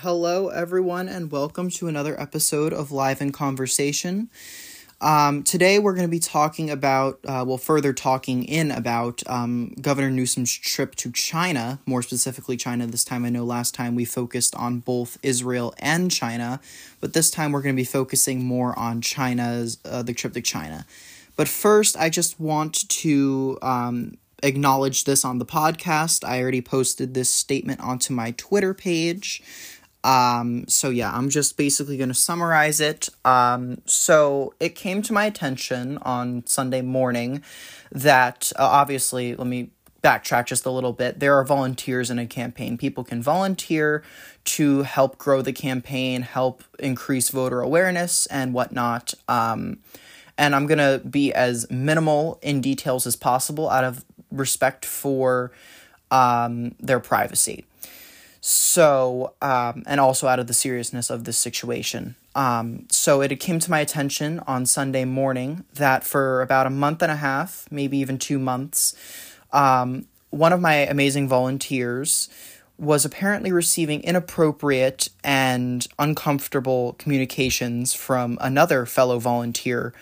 Hello, everyone, and welcome to another episode of Live in Conversation. Um, today, we're going to be talking about, uh, well, further talking in about um, Governor Newsom's trip to China, more specifically China. This time, I know last time we focused on both Israel and China, but this time we're going to be focusing more on China's, uh, the trip to China. But first, I just want to um, acknowledge this on the podcast. I already posted this statement onto my Twitter page. Um, so yeah, I'm just basically going to summarize it. Um, so it came to my attention on Sunday morning that uh, obviously, let me backtrack just a little bit. There are volunteers in a campaign. People can volunteer to help grow the campaign, help increase voter awareness, and whatnot. Um, and I'm going to be as minimal in details as possible out of respect for um, their privacy. So, um, and also out of the seriousness of this situation. Um, so it came to my attention on Sunday morning that for about a month and a half, maybe even two months, um, one of my amazing volunteers was apparently receiving inappropriate and uncomfortable communications from another fellow volunteer.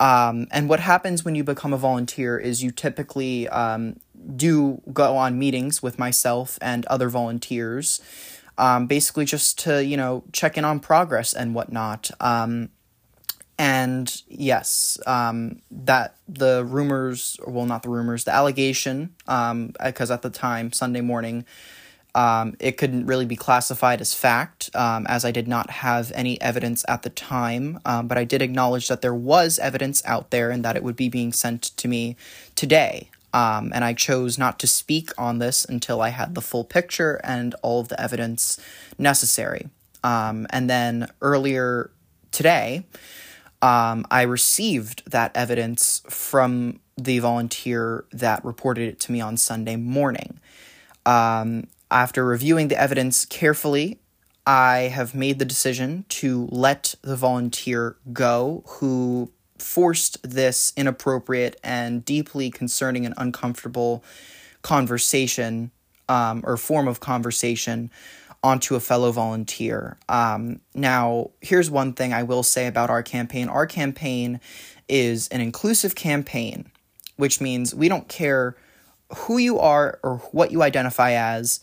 Um, and what happens when you become a volunteer is you typically um, do go on meetings with myself and other volunteers, um, basically just to, you know, check in on progress and whatnot. Um, and yes, um, that the rumors, well, not the rumors, the allegation, um, because at the time, Sunday morning, um, it couldn't really be classified as fact, um, as I did not have any evidence at the time. Um, but I did acknowledge that there was evidence out there and that it would be being sent to me today. Um, and I chose not to speak on this until I had the full picture and all of the evidence necessary. Um, and then earlier today, um, I received that evidence from the volunteer that reported it to me on Sunday morning. Um, after reviewing the evidence carefully, I have made the decision to let the volunteer go who forced this inappropriate and deeply concerning and uncomfortable conversation um, or form of conversation onto a fellow volunteer. Um, now, here's one thing I will say about our campaign our campaign is an inclusive campaign, which means we don't care who you are or what you identify as.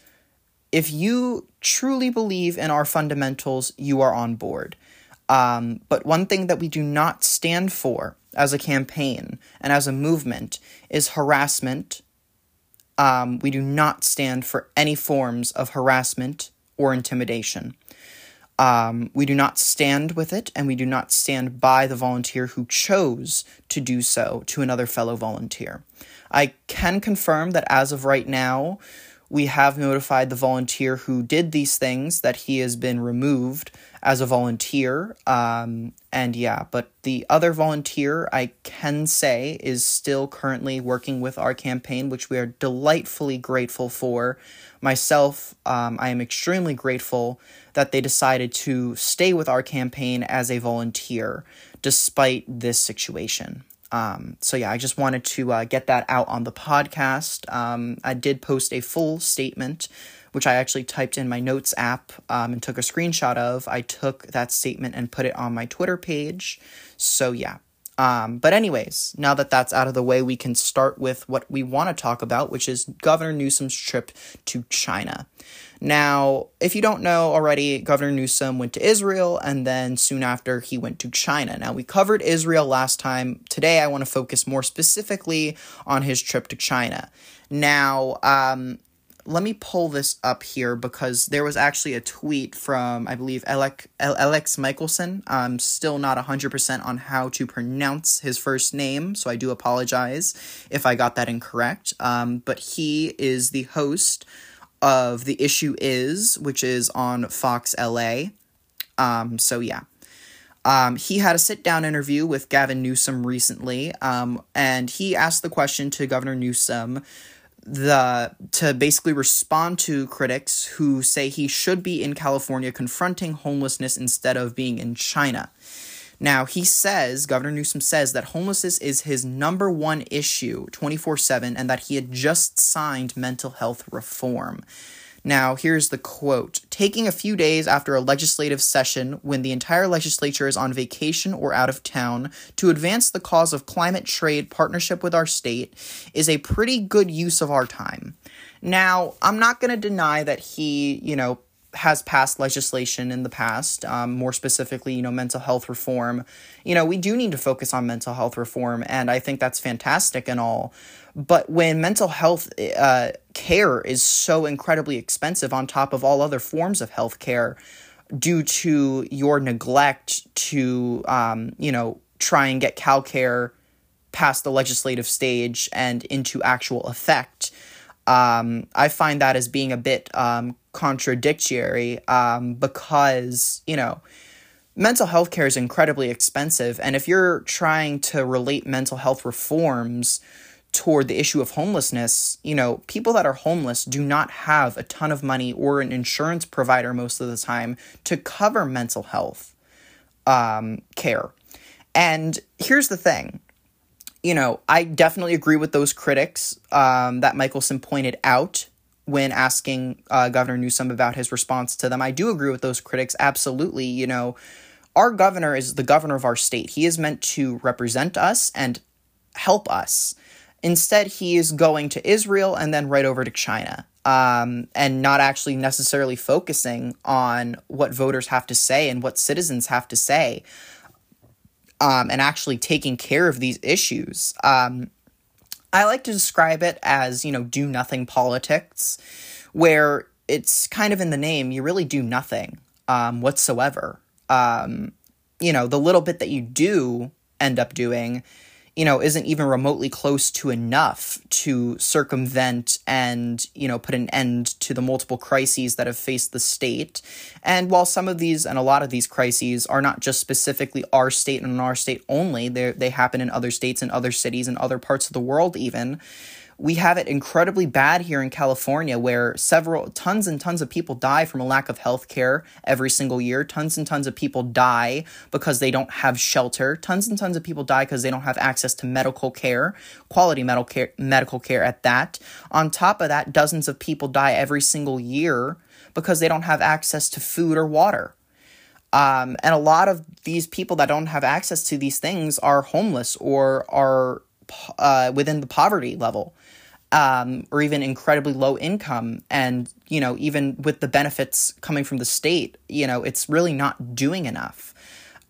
If you truly believe in our fundamentals, you are on board. Um, but one thing that we do not stand for as a campaign and as a movement is harassment. Um, we do not stand for any forms of harassment or intimidation. Um, we do not stand with it, and we do not stand by the volunteer who chose to do so to another fellow volunteer. I can confirm that as of right now, we have notified the volunteer who did these things that he has been removed as a volunteer. Um, and yeah, but the other volunteer I can say is still currently working with our campaign, which we are delightfully grateful for. Myself, um, I am extremely grateful that they decided to stay with our campaign as a volunteer despite this situation. Um, so yeah, I just wanted to uh, get that out on the podcast. Um, I did post a full statement, which I actually typed in my notes app um, and took a screenshot of. I took that statement and put it on my Twitter page. So yeah. Um, but anyways, now that that's out of the way, we can start with what we want to talk about, which is Governor Newsom's trip to China. Now, if you don't know already, Governor Newsom went to Israel and then soon after he went to China. Now, we covered Israel last time. Today, I want to focus more specifically on his trip to China. Now, um, let me pull this up here because there was actually a tweet from, I believe, Alex, Alex Michaelson. I'm still not 100% on how to pronounce his first name, so I do apologize if I got that incorrect. Um, but he is the host of The Issue Is, which is on Fox LA. Um, so yeah. Um, he had a sit down interview with Gavin Newsom recently, um, and he asked the question to Governor Newsom the to basically respond to critics who say he should be in California confronting homelessness instead of being in China. Now, he says, Governor Newsom says that homelessness is his number one issue 24 7 and that he had just signed mental health reform. Now, here's the quote Taking a few days after a legislative session when the entire legislature is on vacation or out of town to advance the cause of climate trade partnership with our state is a pretty good use of our time. Now, I'm not going to deny that he, you know, has passed legislation in the past, um, more specifically, you know, mental health reform. You know, we do need to focus on mental health reform, and I think that's fantastic and all. But when mental health uh, care is so incredibly expensive on top of all other forms of health care due to your neglect to, um, you know, try and get CalCare past the legislative stage and into actual effect, um, I find that as being a bit um, contradictory um, because, you know, mental health care is incredibly expensive. And if you're trying to relate mental health reforms toward the issue of homelessness, you know, people that are homeless do not have a ton of money or an insurance provider most of the time to cover mental health um, care. And here's the thing you know, I definitely agree with those critics um, that Michaelson pointed out when asking uh, Governor Newsom about his response to them. I do agree with those critics, absolutely. You know, our governor is the governor of our state. He is meant to represent us and help us. Instead, he is going to Israel and then right over to China. Um, and not actually necessarily focusing on what voters have to say and what citizens have to say, um, and actually taking care of these issues. Um, I like to describe it as, you know, do nothing politics, where it's kind of in the name, you really do nothing um, whatsoever. Um, you know, the little bit that you do end up doing you know, isn't even remotely close to enough to circumvent and, you know, put an end to the multiple crises that have faced the state. And while some of these and a lot of these crises are not just specifically our state and our state only, they they happen in other states and other cities and other parts of the world even we have it incredibly bad here in California where several tons and tons of people die from a lack of health care every single year. Tons and tons of people die because they don't have shelter. Tons and tons of people die because they don't have access to medical care, quality medical care, medical care at that. On top of that, dozens of people die every single year because they don't have access to food or water. Um, and a lot of these people that don't have access to these things are homeless or are uh, within the poverty level um, or even incredibly low income. And, you know, even with the benefits coming from the state, you know, it's really not doing enough.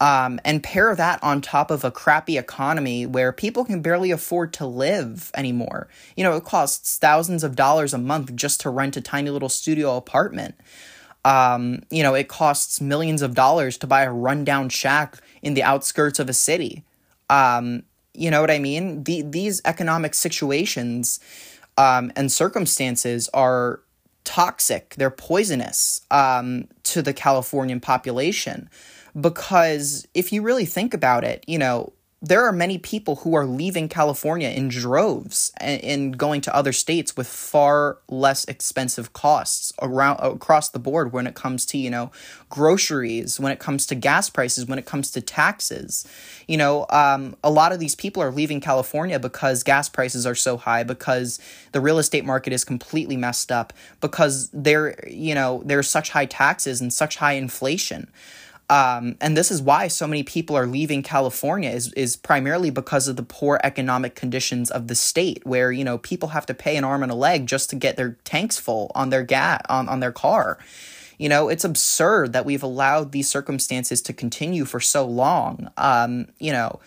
Um, and pair that on top of a crappy economy where people can barely afford to live anymore. You know, it costs thousands of dollars a month just to rent a tiny little studio apartment. Um, you know, it costs millions of dollars to buy a rundown shack in the outskirts of a city. Um, you know what I mean? The, these economic situations um, and circumstances are toxic, they're poisonous um, to the Californian population. Because if you really think about it, you know, there are many people who are leaving California in droves and, and, going to other states with far less expensive costs around across the board when it comes to you know groceries, when it comes to gas prices, when it comes to taxes. You know, um, a lot of these people are leaving California because gas prices are so high, because the real estate market is completely messed up, because there you know there's such high taxes and such high inflation. Um, and this is why so many people are leaving California is, is primarily because of the poor economic conditions of the state where, you know, people have to pay an arm and a leg just to get their tanks full on their gas on, on their car. You know, it's absurd that we've allowed these circumstances to continue for so long. Um, you know,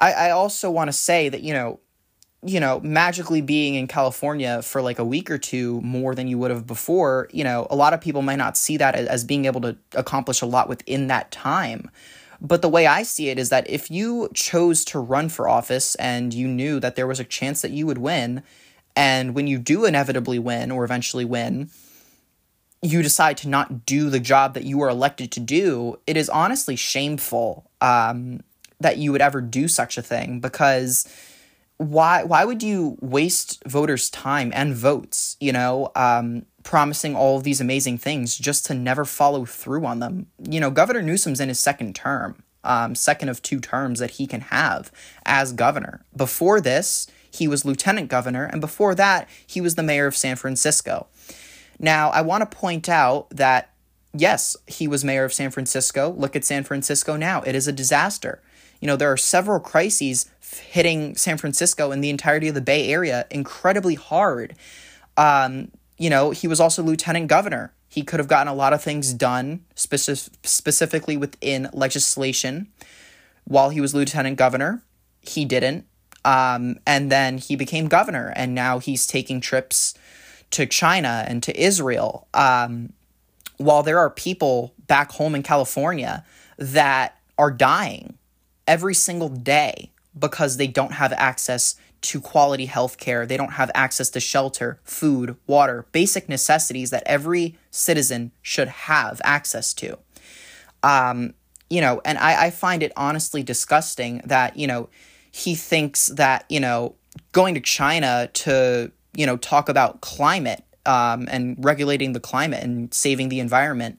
I, I also want to say that, you know, you know, magically being in California for like a week or two more than you would have before, you know, a lot of people might not see that as being able to accomplish a lot within that time. But the way I see it is that if you chose to run for office and you knew that there was a chance that you would win, and when you do inevitably win or eventually win, you decide to not do the job that you were elected to do, it is honestly shameful um, that you would ever do such a thing because why why would you waste voters' time and votes, you know, um, promising all these amazing things just to never follow through on them? You know, Governor Newsom's in his second term, um, second of two terms that he can have as governor. Before this, he was lieutenant governor, and before that, he was the mayor of San Francisco. Now, I want to point out that yes, he was mayor of San Francisco. Look at San Francisco now. It is a disaster. You know, there are several crises hitting San Francisco and the entirety of the Bay Area incredibly hard. Um, you know, he was also lieutenant governor. He could have gotten a lot of things done, specific, specifically within legislation, while he was lieutenant governor. He didn't. Um, and then he became governor, and now he's taking trips to China and to Israel. Um, while there are people back home in California that are dying every single day because they don't have access to quality health care, they don't have access to shelter, food, water, basic necessities that every citizen should have access to. Um, you know, and I, I find it honestly disgusting that, you know, he thinks that, you know, going to China to, you know, talk about climate um, and regulating the climate and saving the environment.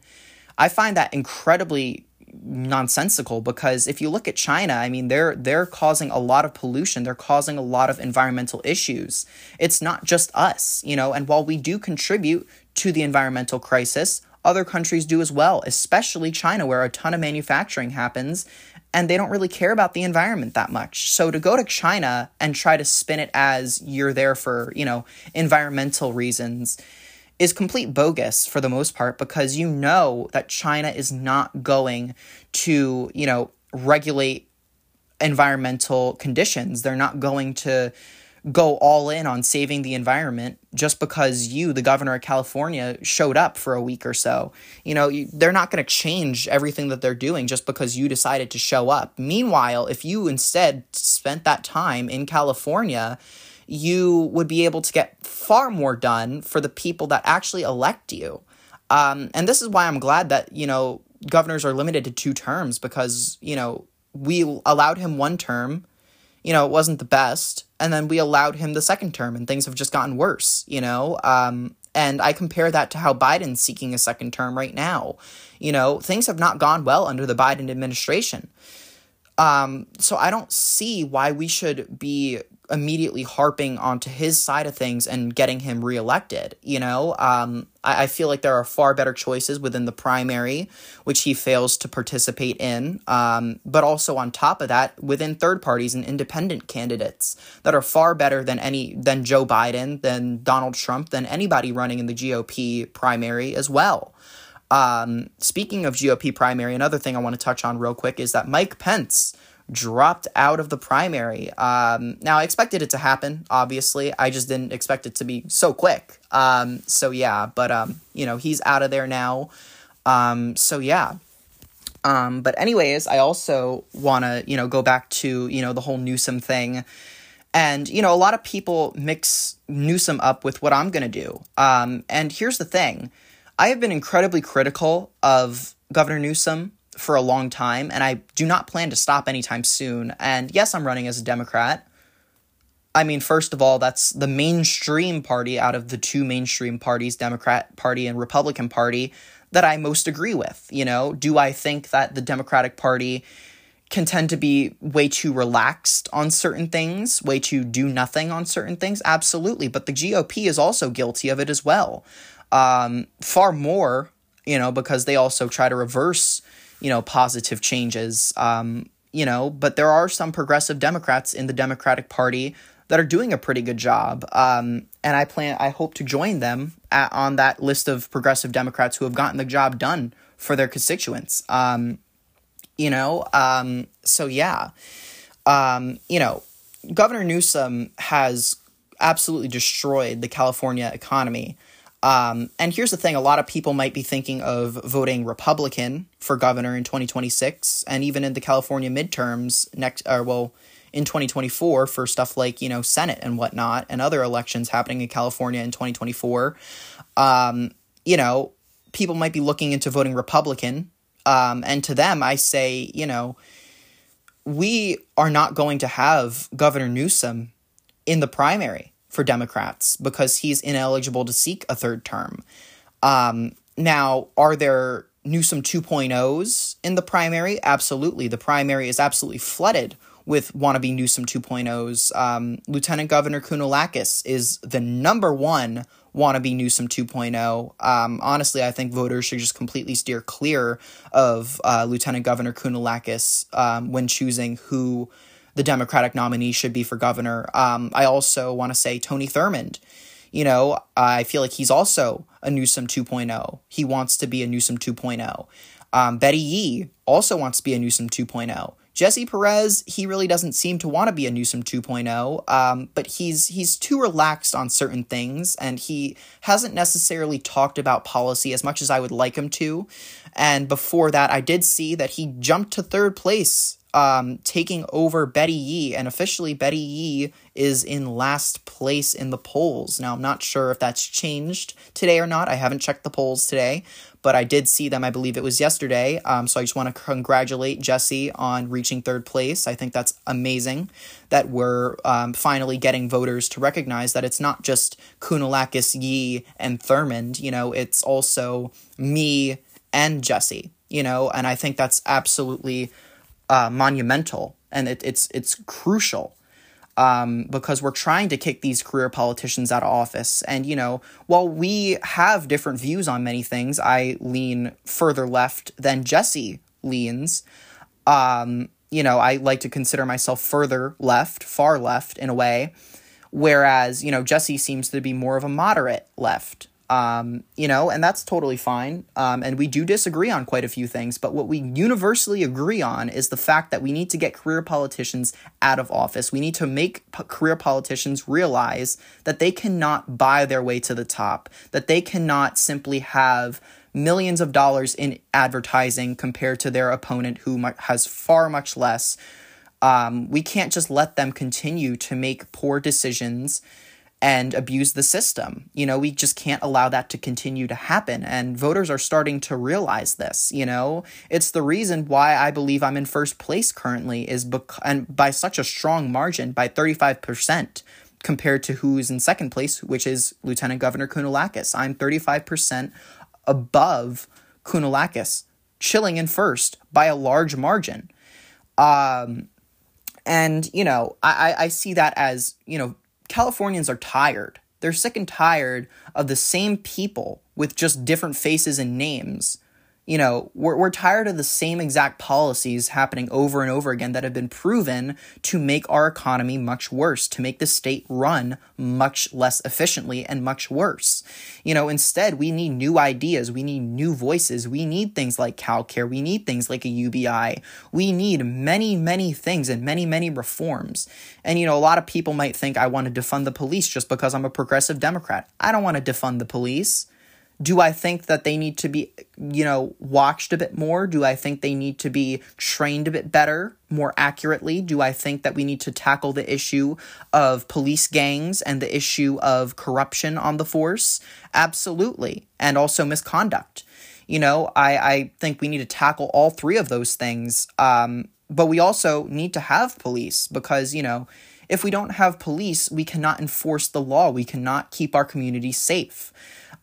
I find that incredibly nonsensical because if you look at China, I mean they're they're causing a lot of pollution, they're causing a lot of environmental issues. It's not just us, you know, and while we do contribute to the environmental crisis, other countries do as well, especially China where a ton of manufacturing happens and they don't really care about the environment that much. So to go to China and try to spin it as you're there for, you know, environmental reasons is complete bogus for the most part because you know that China is not going to, you know, regulate environmental conditions. They're not going to go all in on saving the environment just because you, the governor of California, showed up for a week or so. You know, you, they're not going to change everything that they're doing just because you decided to show up. Meanwhile, if you instead spent that time in California, you would be able to get far more done for the people that actually elect you. Um, and this is why I'm glad that, you know, governors are limited to two terms because, you know, we allowed him one term. You know, it wasn't the best. And then we allowed him the second term and things have just gotten worse, you know? Um, and I compare that to how Biden's seeking a second term right now. You know, things have not gone well under the Biden administration. Um, so I don't see why we should be immediately harping onto his side of things and getting him reelected. You know, um, I, I, feel like there are far better choices within the primary, which he fails to participate in. Um, but also on top of that, within third parties and independent candidates that are far better than any than Joe Biden, than Donald Trump, than anybody running in the GOP primary as well. Um, speaking of GOP primary, another thing I want to touch on real quick is that Mike Pence dropped out of the primary. Um, now, I expected it to happen, obviously. I just didn't expect it to be so quick. Um, so, yeah, but, um, you know, he's out of there now. Um, so, yeah. Um, but, anyways, I also want to, you know, go back to, you know, the whole Newsom thing. And, you know, a lot of people mix Newsom up with what I'm going to do. Um, and here's the thing I have been incredibly critical of Governor Newsom for a long time, and I do not plan to stop anytime soon. And yes, I'm running as a Democrat. I mean, first of all, that's the mainstream party out of the two mainstream parties, Democrat Party and Republican Party, that I most agree with. You know, do I think that the Democratic Party can tend to be way too relaxed on certain things, way too do nothing on certain things? Absolutely. But the GOP is also guilty of it as well um, far more, you know, because they also try to reverse, you know, positive changes. Um, you know, but there are some progressive Democrats in the Democratic Party that are doing a pretty good job. Um, and I plan, I hope to join them at, on that list of progressive Democrats who have gotten the job done for their constituents. Um, you know, um, so yeah, um, you know, Governor Newsom has absolutely destroyed the California economy. Um, and here's the thing a lot of people might be thinking of voting Republican for governor in 2026, and even in the California midterms next, or well, in 2024 for stuff like, you know, Senate and whatnot, and other elections happening in California in 2024. Um, you know, people might be looking into voting Republican. Um, and to them, I say, you know, we are not going to have Governor Newsom in the primary for Democrats because he's ineligible to seek a third term. Um, now, are there Newsom 2.0s in the primary? Absolutely. The primary is absolutely flooded with wannabe Newsom 2.0s. Um, Lieutenant Governor Kounalakis is the number one wannabe Newsom 2.0. Um, honestly, I think voters should just completely steer clear of uh, Lieutenant Governor Kounalakis um, when choosing who the Democratic nominee should be for governor. Um, I also want to say Tony Thurmond. You know, I feel like he's also a Newsom 2.0. He wants to be a Newsom 2.0. Um, Betty Yee also wants to be a Newsom 2.0. Jesse Perez, he really doesn't seem to want to be a Newsom 2.0, um, but he's he's too relaxed on certain things, and he hasn't necessarily talked about policy as much as I would like him to. And before that, I did see that he jumped to third place um, taking over Betty Yee, and officially Betty Yee is in last place in the polls. Now, I'm not sure if that's changed today or not. I haven't checked the polls today, but I did see them. I believe it was yesterday. Um, so I just want to congratulate Jesse on reaching third place. I think that's amazing that we're um, finally getting voters to recognize that it's not just Kounalakis, Yee, and Thurmond. You know, it's also me and Jesse. You know, and I think that's absolutely uh, monumental and it, it's it's crucial um, because we're trying to kick these career politicians out of office. And you know, while we have different views on many things, I lean further left than Jesse leans. Um, you know, I like to consider myself further left, far left in a way, whereas you know Jesse seems to be more of a moderate left. Um, you know, and that's totally fine. Um, and we do disagree on quite a few things, but what we universally agree on is the fact that we need to get career politicians out of office. We need to make p- career politicians realize that they cannot buy their way to the top, that they cannot simply have millions of dollars in advertising compared to their opponent who has far much less. Um, we can't just let them continue to make poor decisions and abuse the system. You know, we just can't allow that to continue to happen. And voters are starting to realize this, you know. It's the reason why I believe I'm in first place currently is bec- and by such a strong margin by 35% compared to who's in second place, which is Lieutenant Governor Kounalakis. I'm 35% above Kounalakis, chilling in first by a large margin. Um, and, you know, I, I see that as, you know, Californians are tired. They're sick and tired of the same people with just different faces and names you know, we're, we're tired of the same exact policies happening over and over again that have been proven to make our economy much worse, to make the state run much less efficiently and much worse. You know, instead, we need new ideas, we need new voices, we need things like CalCare, we need things like a UBI, we need many, many things and many, many reforms. And, you know, a lot of people might think I want to defund the police just because I'm a progressive Democrat. I don't want to defund the police. Do I think that they need to be, you know, watched a bit more? Do I think they need to be trained a bit better, more accurately? Do I think that we need to tackle the issue of police gangs and the issue of corruption on the force? Absolutely. And also misconduct. You know, I, I think we need to tackle all three of those things. Um, but we also need to have police because, you know, if we don't have police, we cannot enforce the law. We cannot keep our community safe.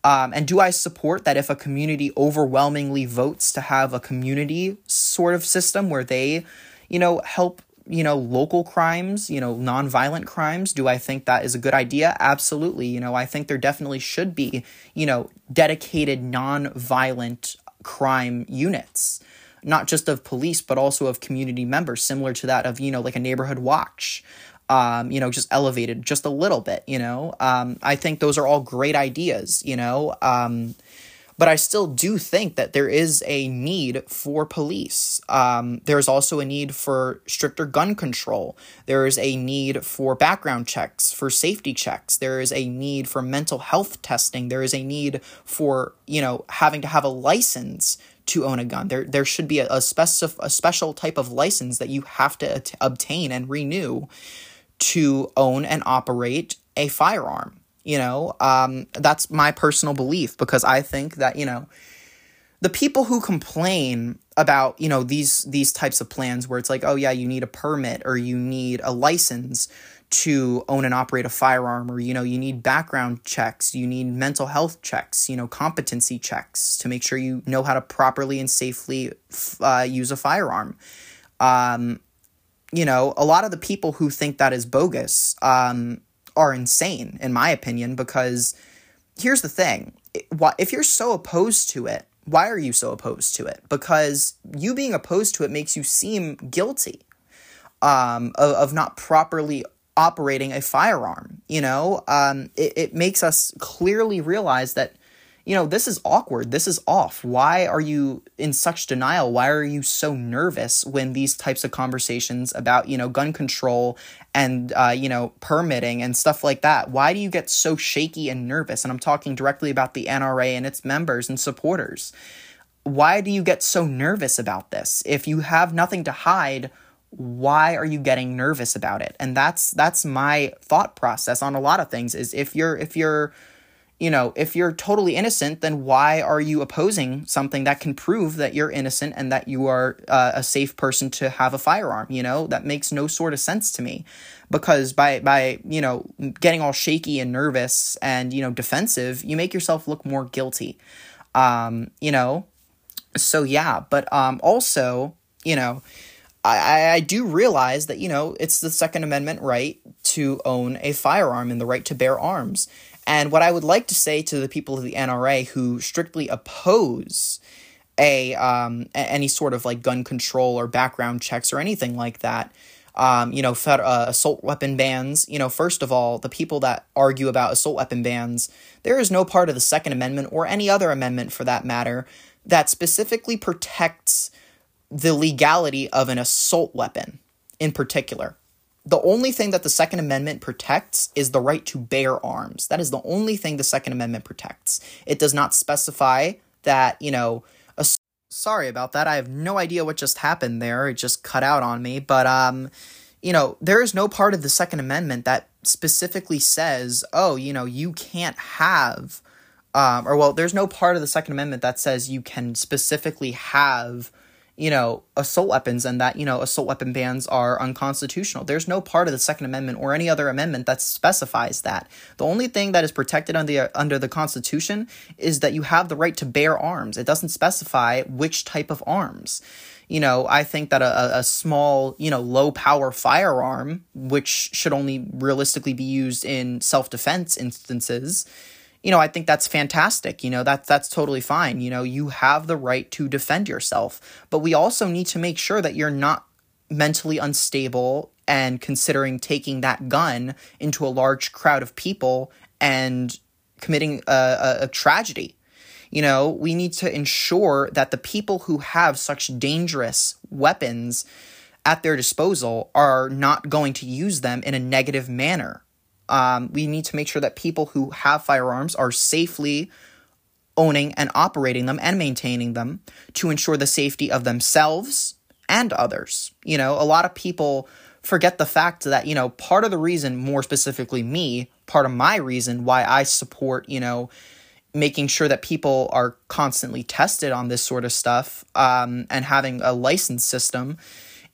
Um, and do I support that if a community overwhelmingly votes to have a community sort of system where they, you know, help, you know, local crimes, you know, nonviolent crimes? Do I think that is a good idea? Absolutely. You know, I think there definitely should be, you know, dedicated nonviolent crime units not just of police but also of community members similar to that of you know like a neighborhood watch um, you know, just elevated just a little bit, you know. Um, I think those are all great ideas, you know. Um, but I still do think that there is a need for police. Um, there's also a need for stricter gun control. There is a need for background checks, for safety checks. There is a need for mental health testing. There is a need for, you know, having to have a license to own a gun. There, there should be a, a, specif- a special type of license that you have to at- obtain and renew to own and operate a firearm. You know, um, that's my personal belief because I think that, you know, the people who complain about you know these these types of plans where it's like oh yeah you need a permit or you need a license to own and operate a firearm or you know you need background checks you need mental health checks you know competency checks to make sure you know how to properly and safely uh, use a firearm um, you know, a lot of the people who think that is bogus um, are insane, in my opinion, because here's the thing if you're so opposed to it, why are you so opposed to it? Because you being opposed to it makes you seem guilty um, of, of not properly operating a firearm. You know, um, it, it makes us clearly realize that you know, this is awkward. This is off. Why are you in such denial? Why are you so nervous when these types of conversations about, you know, gun control and, uh, you know, permitting and stuff like that? Why do you get so shaky and nervous? And I'm talking directly about the NRA and its members and supporters. Why do you get so nervous about this? If you have nothing to hide, why are you getting nervous about it? And that's that's my thought process on a lot of things is if you're if you're you know, if you're totally innocent, then why are you opposing something that can prove that you're innocent and that you are uh, a safe person to have a firearm? You know, that makes no sort of sense to me because by by you know getting all shaky and nervous and you know defensive, you make yourself look more guilty. Um, you know, so yeah, but um, also you know. I, I do realize that, you know, it's the Second Amendment right to own a firearm and the right to bear arms. And what I would like to say to the people of the NRA who strictly oppose a um, any sort of like gun control or background checks or anything like that, um, you know, fed, uh, assault weapon bans. You know, first of all, the people that argue about assault weapon bans, there is no part of the Second Amendment or any other amendment for that matter that specifically protects the legality of an assault weapon in particular the only thing that the Second Amendment protects is the right to bear arms. That is the only thing the Second Amendment protects. It does not specify that, you know, a, sorry about that. I have no idea what just happened there. It just cut out on me. But, um, you know, there is no part of the Second Amendment that specifically says, oh, you know, you can't have, um, or well, there's no part of the Second Amendment that says you can specifically have you know, assault weapons and that, you know, assault weapon bans are unconstitutional. There's no part of the Second Amendment or any other amendment that specifies that. The only thing that is protected under the, under the Constitution is that you have the right to bear arms. It doesn't specify which type of arms. You know, I think that a, a small, you know, low power firearm, which should only realistically be used in self defense instances, you know, I think that's fantastic. You know, that that's totally fine. You know, you have the right to defend yourself, but we also need to make sure that you're not mentally unstable and considering taking that gun into a large crowd of people and committing a, a, a tragedy. You know, we need to ensure that the people who have such dangerous weapons at their disposal are not going to use them in a negative manner um, we need to make sure that people who have firearms are safely owning and operating them and maintaining them to ensure the safety of themselves and others. You know, a lot of people forget the fact that, you know, part of the reason, more specifically me, part of my reason why I support, you know, making sure that people are constantly tested on this sort of stuff um, and having a license system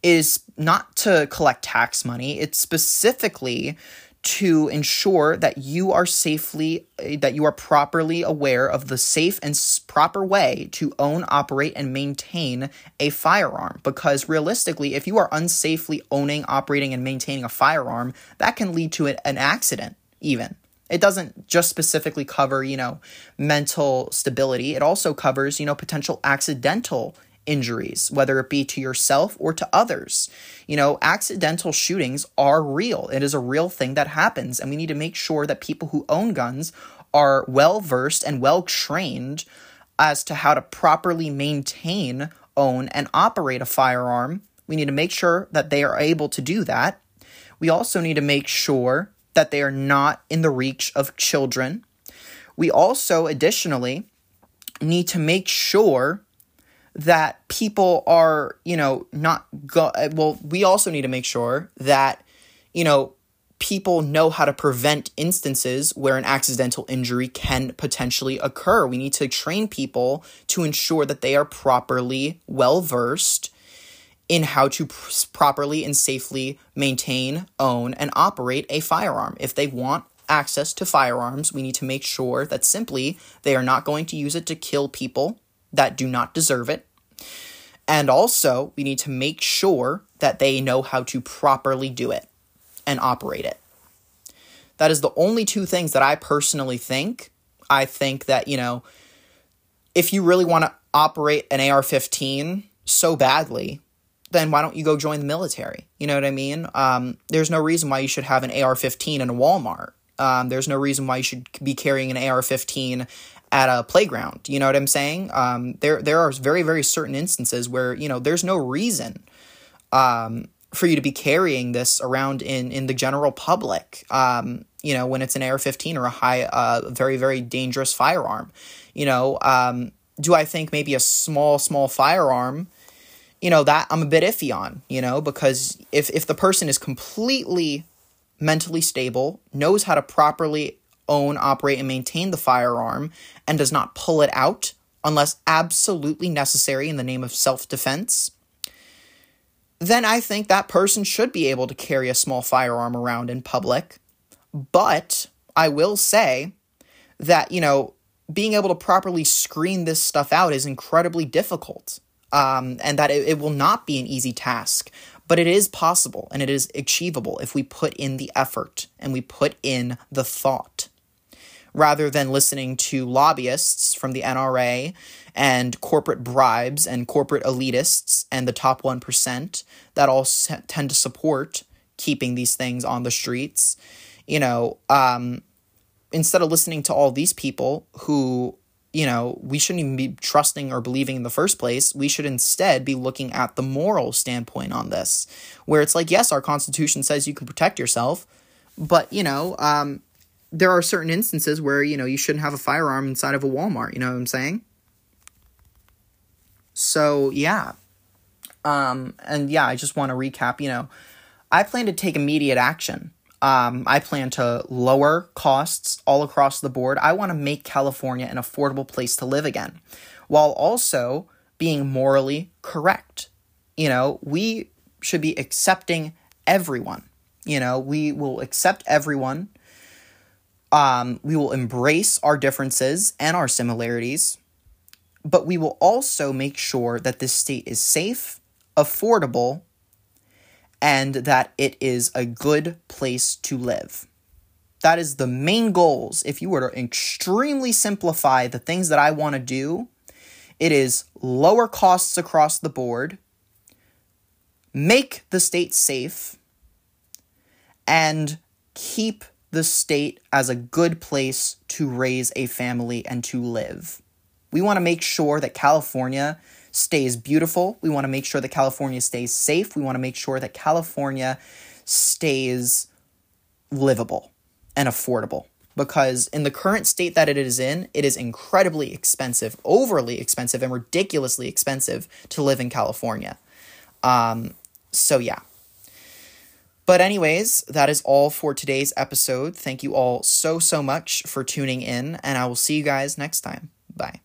is not to collect tax money. It's specifically to ensure that you are safely eh, that you are properly aware of the safe and proper way to own operate and maintain a firearm. Because realistically if you are unsafely owning operating and maintaining a firearm that can lead to an accident even. It doesn't just specifically cover you know mental stability. It also covers you know potential accidental injuries, whether it be to yourself or to others. You know, accidental shootings are real. It is a real thing that happens, and we need to make sure that people who own guns are well versed and well trained as to how to properly maintain, own, and operate a firearm. We need to make sure that they are able to do that. We also need to make sure that they are not in the reach of children. We also, additionally, need to make sure that people are, you know, not go uh, well, we also need to make sure that, you know, people know how to prevent instances where an accidental injury can potentially occur. We need to train people to ensure that they are properly well versed in how to pr- properly and safely maintain, own, and operate a firearm. If they want access to firearms, we need to make sure that simply they are not going to use it to kill people that do not deserve it. And also, we need to make sure that they know how to properly do it and operate it. That is the only two things that I personally think I think that, you know, if you really want to operate an AR 15 so badly, then why don't you go join the military? You know what I mean? Um, there's no reason why you should have an AR 15 in a Walmart. Um, there's no reason why you should be carrying an AR 15 at a playground. You know what I'm saying? Um, there, there are very, very certain instances where, you know, there's no reason um, for you to be carrying this around in, in the general public, um, you know, when it's an AR 15 or a high, uh, very, very dangerous firearm. You know, um, do I think maybe a small, small firearm? you know that i'm a bit iffy on you know because if if the person is completely mentally stable knows how to properly own operate and maintain the firearm and does not pull it out unless absolutely necessary in the name of self-defense then i think that person should be able to carry a small firearm around in public but i will say that you know being able to properly screen this stuff out is incredibly difficult um, and that it, it will not be an easy task, but it is possible and it is achievable if we put in the effort and we put in the thought. Rather than listening to lobbyists from the NRA and corporate bribes and corporate elitists and the top 1% that all tend to support keeping these things on the streets, you know, um, instead of listening to all these people who you know, we shouldn't even be trusting or believing in the first place. We should instead be looking at the moral standpoint on this, where it's like, yes, our Constitution says you can protect yourself, but, you know, um, there are certain instances where, you know, you shouldn't have a firearm inside of a Walmart. You know what I'm saying? So, yeah. Um, and yeah, I just want to recap, you know, I plan to take immediate action um, I plan to lower costs all across the board. I want to make California an affordable place to live again while also being morally correct. You know, we should be accepting everyone. You know, we will accept everyone. Um, we will embrace our differences and our similarities, but we will also make sure that this state is safe, affordable, and that it is a good place to live. That is the main goals. If you were to extremely simplify the things that I want to do, it is lower costs across the board, make the state safe, and keep the state as a good place to raise a family and to live. We want to make sure that California stays beautiful. We want to make sure that California stays safe. We want to make sure that California stays livable and affordable. Because in the current state that it is in, it is incredibly expensive, overly expensive, and ridiculously expensive to live in California. Um, so, yeah. But, anyways, that is all for today's episode. Thank you all so, so much for tuning in, and I will see you guys next time. Bye.